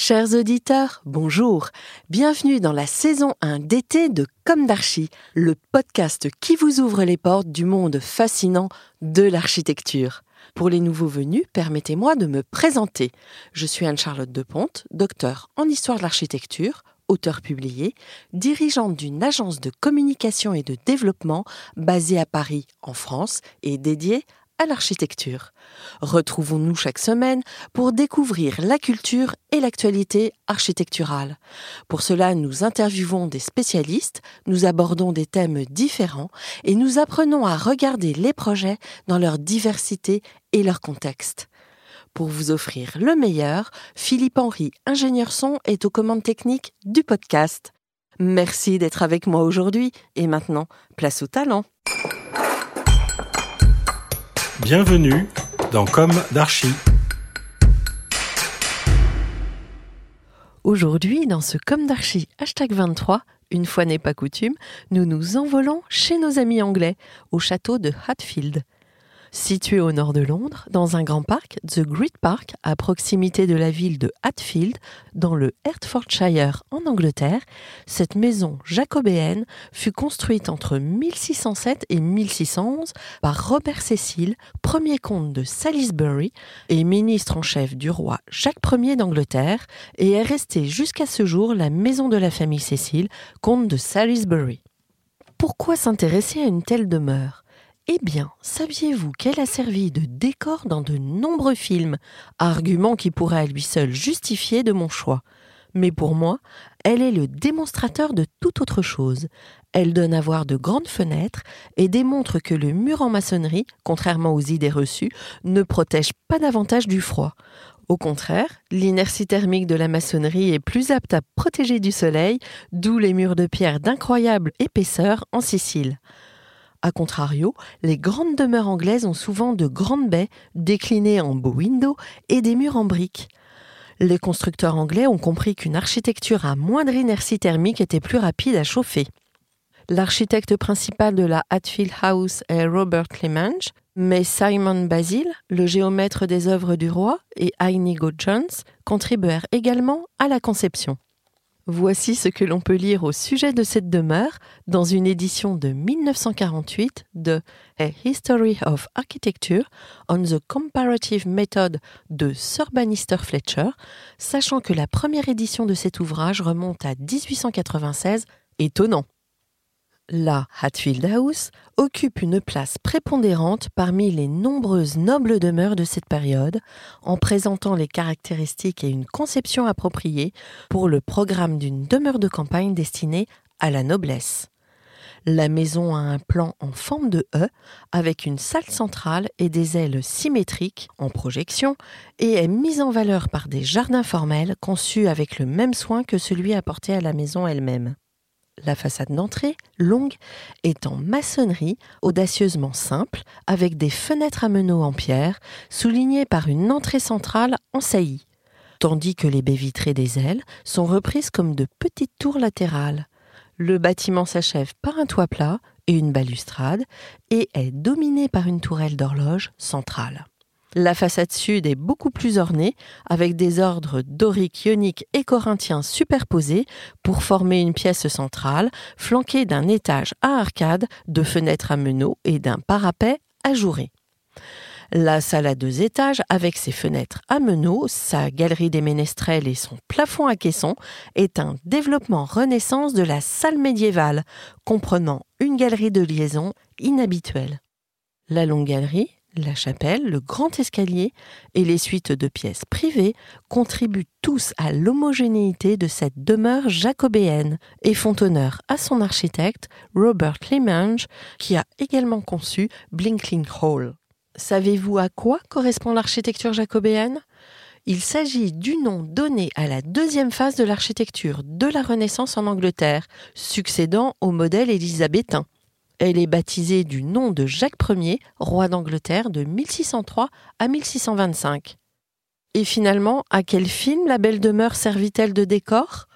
Chers auditeurs, bonjour. Bienvenue dans la saison 1 d'été de Comme d'Archie, le podcast qui vous ouvre les portes du monde fascinant de l'architecture. Pour les nouveaux venus, permettez-moi de me présenter. Je suis Anne-Charlotte Deponte, docteur en histoire de l'architecture, auteur publié, dirigeante d'une agence de communication et de développement basée à Paris, en France, et dédiée à l'architecture. Retrouvons-nous chaque semaine pour découvrir la culture et l'actualité architecturale. Pour cela, nous interviewons des spécialistes, nous abordons des thèmes différents et nous apprenons à regarder les projets dans leur diversité et leur contexte. Pour vous offrir le meilleur, Philippe Henry, ingénieur son, est aux commandes techniques du podcast. Merci d'être avec moi aujourd'hui et maintenant, place au talent. Bienvenue dans Comme d'Archie. Aujourd'hui, dans ce Comme d'Archie hashtag 23, une fois n'est pas coutume, nous nous envolons chez nos amis anglais, au château de Hatfield. Situé au nord de Londres, dans un grand parc, The Great Park, à proximité de la ville de Hatfield, dans le Hertfordshire en Angleterre, cette maison jacobéenne fut construite entre 1607 et 1611 par Robert Cecil, premier comte de Salisbury et ministre en chef du roi Jacques Ier d'Angleterre, et est restée jusqu'à ce jour la maison de la famille Cecil, comte de Salisbury. Pourquoi s'intéresser à une telle demeure? Eh bien, saviez-vous qu'elle a servi de décor dans de nombreux films, argument qui pourrait à lui seul justifier de mon choix. Mais pour moi, elle est le démonstrateur de toute autre chose. Elle donne à voir de grandes fenêtres et démontre que le mur en maçonnerie, contrairement aux idées reçues, ne protège pas davantage du froid. Au contraire, l'inertie thermique de la maçonnerie est plus apte à protéger du soleil, d'où les murs de pierre d'incroyable épaisseur en Sicile. A contrario, les grandes demeures anglaises ont souvent de grandes baies déclinées en beaux windows et des murs en briques. Les constructeurs anglais ont compris qu'une architecture à moindre inertie thermique était plus rapide à chauffer. L'architecte principal de la Hatfield House est Robert Lemange, mais Simon Basil, le géomètre des œuvres du roi, et Inigo Jones contribuèrent également à la conception. Voici ce que l'on peut lire au sujet de cette demeure dans une édition de 1948 de A History of Architecture on the Comparative Method de Sir Bannister Fletcher, sachant que la première édition de cet ouvrage remonte à 1896, étonnant. La Hatfield House occupe une place prépondérante parmi les nombreuses nobles demeures de cette période, en présentant les caractéristiques et une conception appropriée pour le programme d'une demeure de campagne destinée à la noblesse. La maison a un plan en forme de E, avec une salle centrale et des ailes symétriques en projection, et est mise en valeur par des jardins formels conçus avec le même soin que celui apporté à la maison elle-même. La façade d'entrée, longue, est en maçonnerie audacieusement simple, avec des fenêtres à meneaux en pierre, soulignées par une entrée centrale en saillie, tandis que les baies vitrées des ailes sont reprises comme de petites tours latérales. Le bâtiment s'achève par un toit plat et une balustrade, et est dominé par une tourelle d'horloge centrale. La façade sud est beaucoup plus ornée, avec des ordres doriques, ioniques et corinthiens superposés pour former une pièce centrale, flanquée d'un étage à arcade, de fenêtres à meneaux et d'un parapet ajouré. La salle à deux étages, avec ses fenêtres à meneaux, sa galerie des ménestrels et son plafond à caisson, est un développement renaissance de la salle médiévale, comprenant une galerie de liaison inhabituelle. La longue galerie, la chapelle, le grand escalier et les suites de pièces privées contribuent tous à l'homogénéité de cette demeure jacobéenne et font honneur à son architecte Robert Lemange qui a également conçu Blinkling Hall. Savez-vous à quoi correspond l'architecture jacobéenne? Il s'agit du nom donné à la deuxième phase de l'architecture de la Renaissance en Angleterre, succédant au modèle élisabétain. Elle est baptisée du nom de Jacques Ier, roi d'Angleterre de 1603 à 1625. Et finalement, à quel film la belle demeure servit-elle de décor?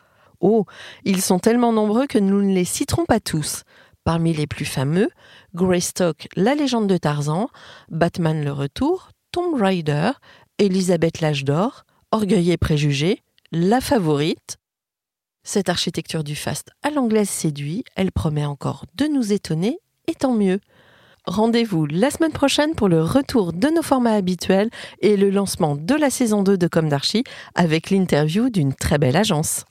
Oh, ils sont tellement nombreux que nous ne les citerons pas tous. Parmi les plus fameux, Greystock, la légende de Tarzan, Batman le retour, Tomb Raider, Elisabeth l'âge d'or, Orgueil et préjugé, La favorite. Cette architecture du faste à l'anglaise séduit, elle promet encore de nous étonner, et tant mieux. Rendez-vous la semaine prochaine pour le retour de nos formats habituels et le lancement de la saison 2 de Comme d'Archie avec l'interview d'une très belle agence.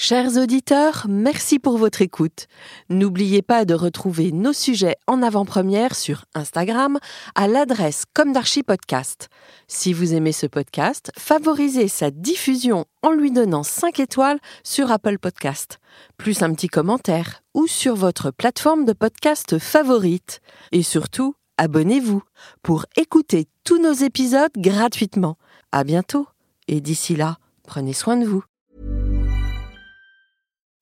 Chers auditeurs, merci pour votre écoute. N'oubliez pas de retrouver nos sujets en avant-première sur Instagram à l'adresse comme d'Archie Podcast. Si vous aimez ce podcast, favorisez sa diffusion en lui donnant 5 étoiles sur Apple Podcast, plus un petit commentaire ou sur votre plateforme de podcast favorite. Et surtout, abonnez-vous pour écouter tous nos épisodes gratuitement. À bientôt et d'ici là, prenez soin de vous.